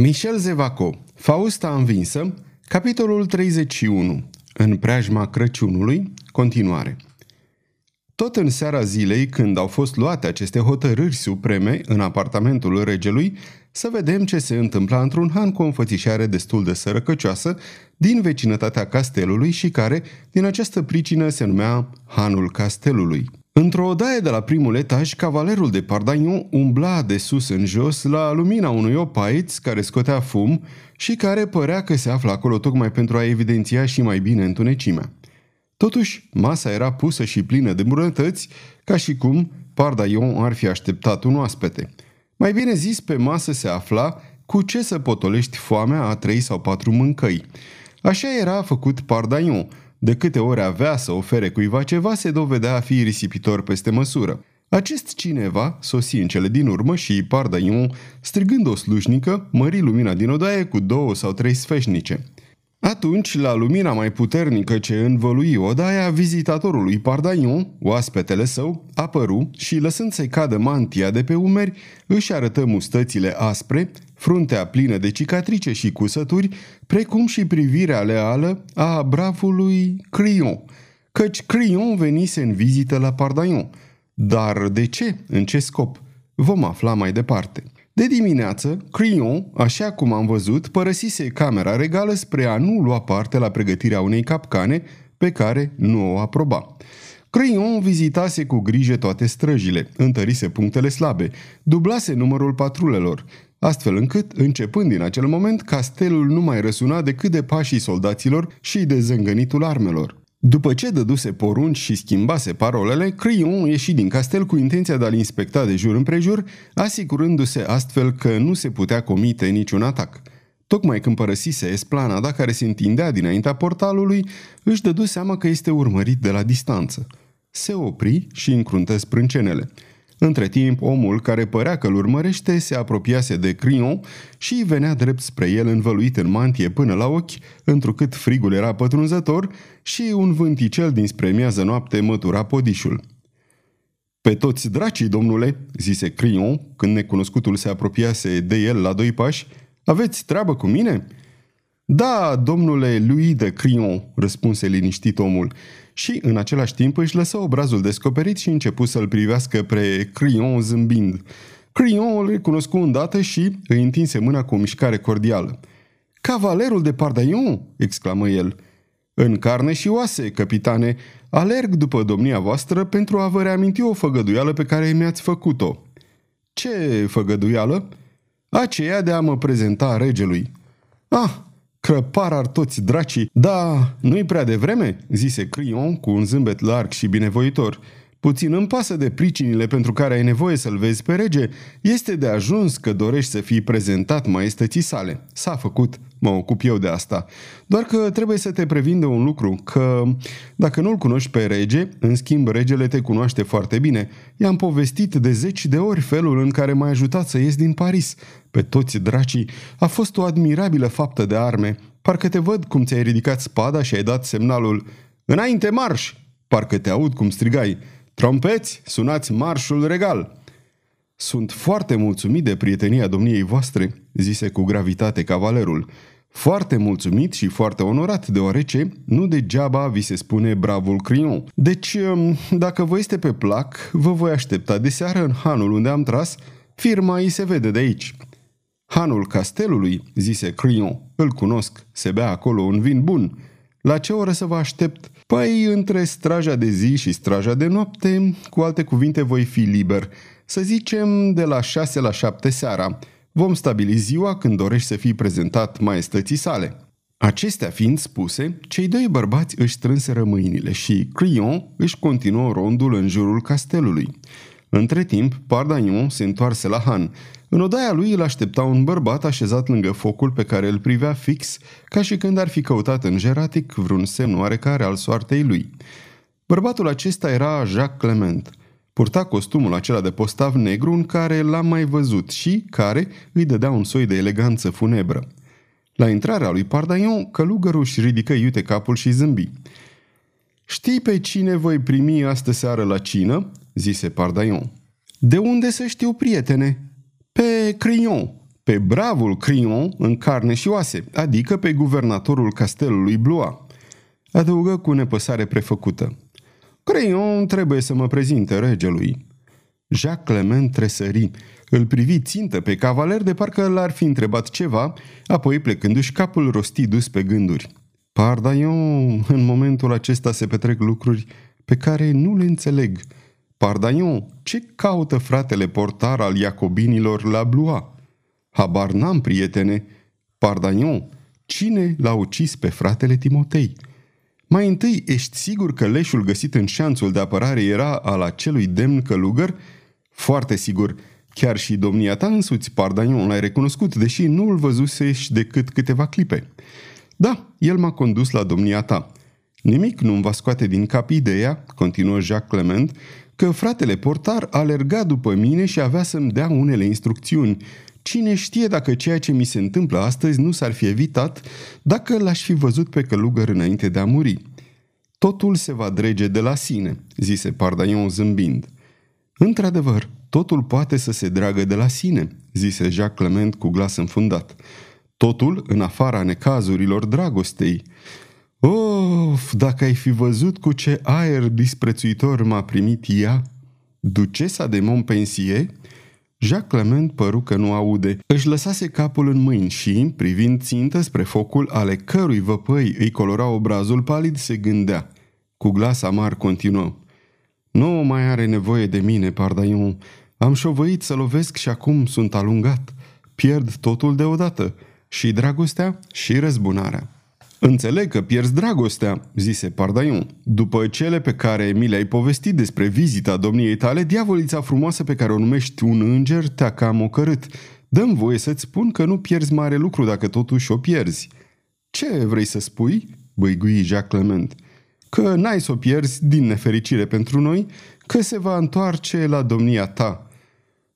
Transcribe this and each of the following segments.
Michel Zevaco, Fausta învinsă, capitolul 31, în preajma Crăciunului, continuare. Tot în seara zilei, când au fost luate aceste hotărâri supreme în apartamentul regelui, să vedem ce se întâmpla într-un han cu o înfățișare destul de sărăcăcioasă din vecinătatea castelului și care, din această pricină, se numea Hanul Castelului. Într-o odaie de la primul etaj, cavalerul de Pardagnon umbla de sus în jos la lumina unui opaiț care scotea fum și care părea că se află acolo tocmai pentru a evidenția și mai bine întunecimea. Totuși, masa era pusă și plină de bunătăți, ca și cum Pardaion ar fi așteptat un oaspete. Mai bine zis, pe masă se afla cu ce să potolești foamea a trei sau patru mâncăi. Așa era făcut Pardaion. De câte ori avea să ofere cuiva ceva, se dovedea a fi risipitor peste măsură. Acest cineva sosi în cele din urmă și Pardaion, strigând o slujnică, mări lumina din odaie cu două sau trei sfeșnice. Atunci, la lumina mai puternică ce învălui odaia, vizitatorului Pardaion, oaspetele său, apăru și, lăsând să-i cadă mantia de pe umeri, își arătă mustățile aspre, fruntea plină de cicatrice și cusături, precum și privirea leală a bravului Crion, căci Crion venise în vizită la Pardaion. Dar de ce? În ce scop? Vom afla mai departe. De dimineață, Crion, așa cum am văzut, părăsise camera regală spre a nu lua parte la pregătirea unei capcane pe care nu o aproba. Creion vizitase cu grijă toate străjile, întărise punctele slabe, dublase numărul patrulelor, astfel încât, începând din acel moment, castelul nu mai răsuna decât de pașii soldaților și de zângănitul armelor. După ce dăduse porunci și schimbase parolele, Crion ieși din castel cu intenția de a-l inspecta de jur împrejur, asigurându-se astfel că nu se putea comite niciun atac. Tocmai când părăsise esplanada care se întindea dinaintea portalului, își dădu seama că este urmărit de la distanță. Se opri și încruntă sprâncenele – între timp, omul care părea că îl urmărește se apropiase de Crion și venea drept spre el învăluit în mantie până la ochi, întrucât frigul era pătrunzător și un vânticel dinspre miază noapte mătura podișul. Pe toți dracii, domnule," zise Crion, când necunoscutul se apropiase de el la doi pași, aveți treabă cu mine?" Da, domnule Louis de Crion," răspunse liniștit omul, și în același timp își lăsă obrazul descoperit și începu să-l privească pre Crion zâmbind. Crion îl recunoscu îndată și îi întinse mâna cu o mișcare cordială. Cavalerul de Pardaion!" exclamă el. În carne și oase, capitane, alerg după domnia voastră pentru a vă reaminti o făgăduială pe care mi-ați făcut-o." Ce făgăduială?" Aceea de a mă prezenta regelui." Ah, Crăpar ar toți dracii. Da, nu-i prea devreme?" zise Crion cu un zâmbet larg și binevoitor. Puțin îmi pasă de pricinile pentru care ai nevoie să-l vezi pe rege. Este de ajuns că dorești să fii prezentat maestății sale. S-a făcut, mă ocup eu de asta. Doar că trebuie să te previn de un lucru, că dacă nu-l cunoști pe rege, în schimb regele te cunoaște foarte bine. I-am povestit de zeci de ori felul în care m-ai ajutat să ies din Paris. Pe toți dracii, a fost o admirabilă faptă de arme. Parcă te văd cum ți-ai ridicat spada și ai dat semnalul Înainte marș! Parcă te aud cum strigai Trompeți, sunați marșul regal!" Sunt foarte mulțumit de prietenia domniei voastre," zise cu gravitate cavalerul. Foarte mulțumit și foarte onorat, deoarece nu degeaba vi se spune bravul Crion. Deci, um, dacă vă este pe plac, vă voi aștepta de seară în hanul unde am tras. Firma îi se vede de aici. Hanul castelului, zise Crion. Îl cunosc, se bea acolo un vin bun. La ce oră să vă aștept? Păi, între straja de zi și straja de noapte, cu alte cuvinte, voi fi liber. Să zicem de la 6 la 7 seara. Vom stabili ziua când dorești să fii prezentat maestății sale. Acestea fiind spuse, cei doi bărbați își strânseră mâinile și Crion își continuă rondul în jurul castelului. Între timp, Pardagnon se întoarse la Han. În odaia lui îl aștepta un bărbat așezat lângă focul pe care îl privea fix, ca și când ar fi căutat în geratic vreun semn oarecare al soartei lui. Bărbatul acesta era Jacques Clement. Purta costumul acela de postav negru în care l-am mai văzut și care îi dădea un soi de eleganță funebră. La intrarea lui Pardaion, călugărul își ridică iute capul și zâmbi. Știi pe cine voi primi astă seară la cină?" zise Pardaion. De unde să știu, prietene?" Pe Crion, pe bravul Crion în carne și oase, adică pe guvernatorul castelului Blois. Adăugă cu nepăsare prefăcută. Creion trebuie să mă prezinte regelui. Jacques Clement tresări. Îl privi țintă pe cavaler de parcă l-ar fi întrebat ceva, apoi plecându-și capul rosti dus pe gânduri. Pardaion, în momentul acesta se petrec lucruri pe care nu le înțeleg. Pardaion, ce caută fratele portar al iacobinilor la Blois? Habar n-am, prietene. Pardaion, cine l-a ucis pe fratele Timotei? Mai întâi, ești sigur că leșul găsit în șanțul de apărare era al acelui demn călugăr? Foarte sigur. Chiar și domnia ta însuți, Pardaion, l-ai recunoscut, deși nu îl văzusești decât câteva clipe. Da, el m-a condus la domnia ta. Nimic nu-mi va scoate din cap ideea, continuă Jacques Clement, că fratele portar alerga după mine și avea să-mi dea unele instrucțiuni. Cine știe dacă ceea ce mi se întâmplă astăzi nu s-ar fi evitat dacă l-aș fi văzut pe călugăr înainte de a muri. Totul se va drege de la sine, zise Pardaion zâmbind. Într-adevăr, totul poate să se dragă de la sine, zise Jacques Clement cu glas înfundat. Totul în afara necazurilor dragostei. Of, dacă ai fi văzut cu ce aer disprețuitor m-a primit ea! Ducesa de Montpensier? Jacques Clement păru că nu aude. Își lăsase capul în mâini și, privind țintă spre focul ale cărui văpăi îi colora obrazul palid, se gândea. Cu glas amar continuă. Nu mai are nevoie de mine, Pardaion. Am șovăit să lovesc și acum sunt alungat. Pierd totul deodată. Și dragostea și răzbunarea. Înțeleg că pierzi dragostea, zise Pardaion. După cele pe care mi le-ai povestit despre vizita domniei tale, diavolița frumoasă pe care o numești un înger te-a cam ocărât. Dăm voie să-ți spun că nu pierzi mare lucru dacă totuși o pierzi. Ce vrei să spui? băigui Jacques Clement. Că n-ai să o pierzi din nefericire pentru noi, că se va întoarce la domnia ta.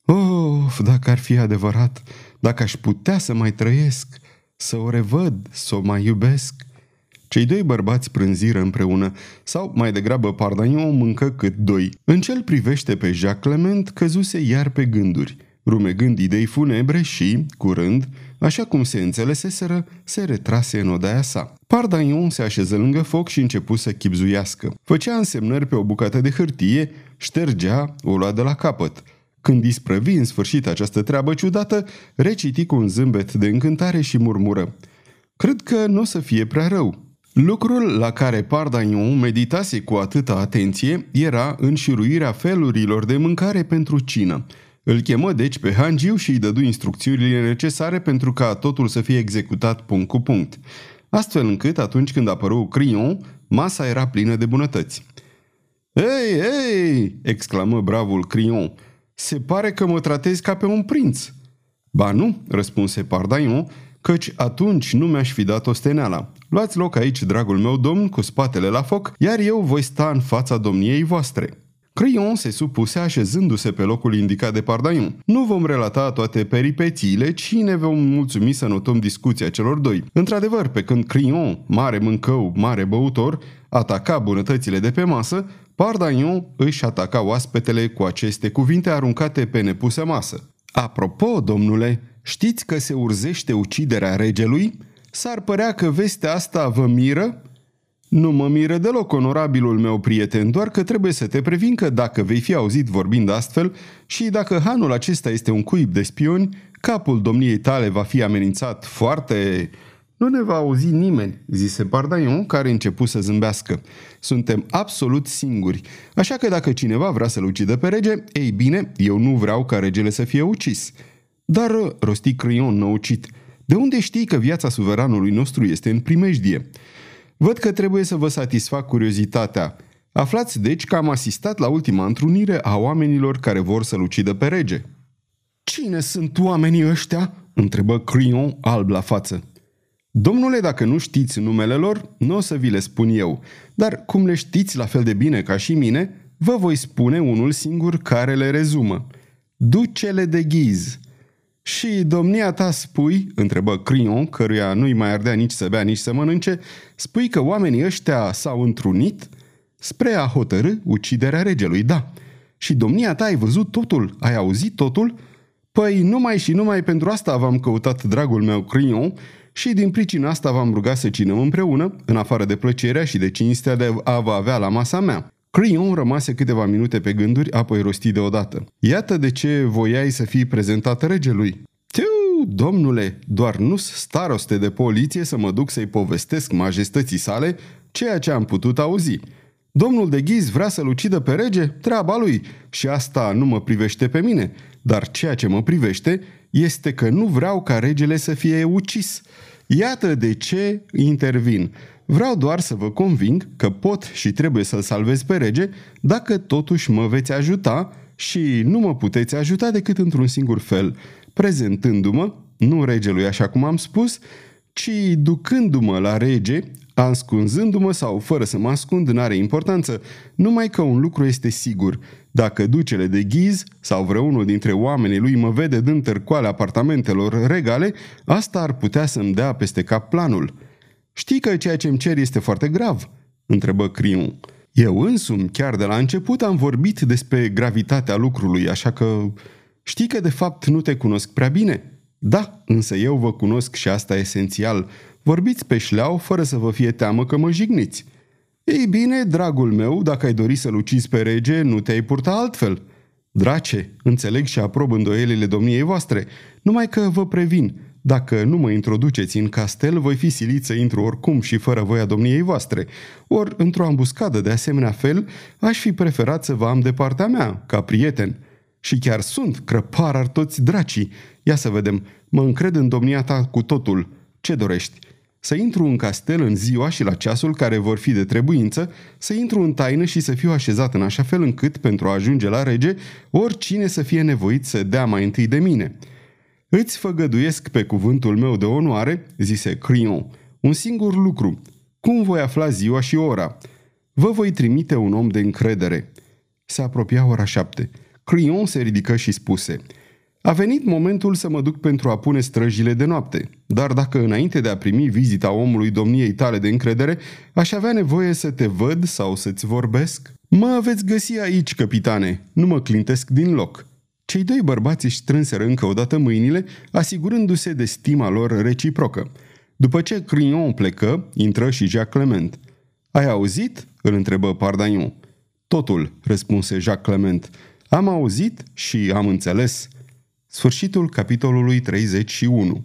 Of, dacă ar fi adevărat, dacă aș putea să mai trăiesc, să o revăd, să o mai iubesc. Cei doi bărbați prânziră împreună, sau mai degrabă Pardagnon mâncă cât doi. În cel privește pe Jacques Clement, căzuse iar pe gânduri, rumegând idei funebre și, curând, așa cum se înțeleseseră, se retrase în odaia sa. Pardagnon se așeză lângă foc și începu să chipzuiască. Făcea însemnări pe o bucată de hârtie, ștergea, o lua de la capăt – când isprăvi în sfârșit această treabă ciudată, reciti cu un zâmbet de încântare și murmură. Cred că nu o să fie prea rău. Lucrul la care Pardagnon meditase cu atâta atenție era înșiruirea felurilor de mâncare pentru cină. Îl chemă deci pe Hangiu și îi dădu instrucțiunile necesare pentru ca totul să fie executat punct cu punct. Astfel încât, atunci când apăru Crion, masa era plină de bunătăți. Ei, ei!" exclamă bravul Crion. Se pare că mă tratezi ca pe un prinț." Ba nu," răspunse Pardaion, căci atunci nu mi-aș fi dat osteneala. Luați loc aici, dragul meu domn, cu spatele la foc, iar eu voi sta în fața domniei voastre." Creion se supuse așezându-se pe locul indicat de Pardaion. Nu vom relata toate peripețiile, ci ne vom mulțumi să notăm discuția celor doi. Într-adevăr, pe când Creion, mare mâncău, mare băutor, ataca bunătățile de pe masă, Pardagnon își ataca oaspetele cu aceste cuvinte aruncate pe nepusă masă. Apropo, domnule, știți că se urzește uciderea regelui? S-ar părea că vestea asta vă miră? Nu mă miră deloc, onorabilul meu prieten, doar că trebuie să te previn că dacă vei fi auzit vorbind astfel și dacă hanul acesta este un cuib de spioni, capul domniei tale va fi amenințat foarte nu ne va auzi nimeni, zise Pardaion, care începu să zâmbească. Suntem absolut singuri, așa că dacă cineva vrea să-l ucidă pe rege, ei bine, eu nu vreau ca regele să fie ucis. Dar, rosti Crion năucit, de unde știi că viața suveranului nostru este în primejdie? Văd că trebuie să vă satisfac curiozitatea. Aflați deci că am asistat la ultima întrunire a oamenilor care vor să-l ucidă pe rege. Cine sunt oamenii ăștia?" întrebă Crion alb la față. Domnule, dacă nu știți numele lor, nu o să vi le spun eu, dar cum le știți la fel de bine ca și mine, vă voi spune unul singur care le rezumă. Ducele de ghiz. Și domnia ta spui, întrebă Crion, căruia nu-i mai ardea nici să bea, nici să mănânce, spui că oamenii ăștia s-au întrunit spre a hotărâ uciderea regelui, da. Și domnia ta ai văzut totul, ai auzit totul? Păi numai și numai pentru asta v-am căutat, dragul meu Crion, și din pricina asta v-am rugat să cinăm împreună, în afară de plăcerea și de cinstea de a vă avea la masa mea. Crion rămase câteva minute pe gânduri, apoi rosti deodată. Iată de ce voiai să fii prezentat regelui. Tiu, domnule, doar nu staroste de poliție să mă duc să-i povestesc majestății sale ceea ce am putut auzi. Domnul de ghiz vrea să-l ucidă pe rege? Treaba lui. Și asta nu mă privește pe mine. Dar ceea ce mă privește este că nu vreau ca regele să fie ucis. Iată de ce intervin. Vreau doar să vă conving că pot și trebuie să-l salvez pe rege dacă totuși mă veți ajuta și nu mă puteți ajuta decât într-un singur fel, prezentându-mă, nu regelui așa cum am spus, ci ducându-mă la rege, ascunzându-mă sau fără să mă ascund, n-are importanță, numai că un lucru este sigur. Dacă ducele de ghiz sau vreunul dintre oamenii lui mă vede dând târcoale apartamentelor regale, asta ar putea să-mi dea peste cap planul. Știi că ceea ce îmi cer este foarte grav?" întrebă Criu. Eu însumi, chiar de la început, am vorbit despre gravitatea lucrului, așa că știi că de fapt nu te cunosc prea bine?" Da, însă eu vă cunosc și asta e esențial. Vorbiți pe șleau fără să vă fie teamă că mă jigniți. Ei bine, dragul meu, dacă ai dori să-l ucizi pe rege, nu te-ai purta altfel. Drace, înțeleg și aprob îndoielile domniei voastre, numai că vă previn, dacă nu mă introduceți în castel, voi fi silit să intru oricum și fără voia domniei voastre. Ori, într-o ambuscadă de asemenea fel, aș fi preferat să vă am de partea mea, ca prieten. Și chiar sunt, crăpar ar toți dracii. Ia să vedem, mă încred în domnia ta cu totul. Ce dorești? Să intru în castel în ziua și la ceasul care vor fi de trebuință, să intru în taină și să fiu așezat în așa fel încât, pentru a ajunge la rege, oricine să fie nevoit să dea mai întâi de mine. Îți făgăduiesc pe cuvântul meu de onoare, zise Crion, un singur lucru. Cum voi afla ziua și ora? Vă voi trimite un om de încredere. Se apropia ora șapte. Crion se ridică și spuse – a venit momentul să mă duc pentru a pune străjile de noapte, dar dacă înainte de a primi vizita omului domniei tale de încredere, aș avea nevoie să te văd sau să-ți vorbesc, mă veți găsi aici, capitane, nu mă clintesc din loc. Cei doi bărbați își strânseră încă o dată mâinile, asigurându-se de stima lor reciprocă. După ce Crignon plecă, intră și Jacques Clement. Ai auzit?" îl întrebă Pardagnon. Totul," răspunse Jacques Clement. Am auzit și am înțeles." Sfârșitul capitolului 31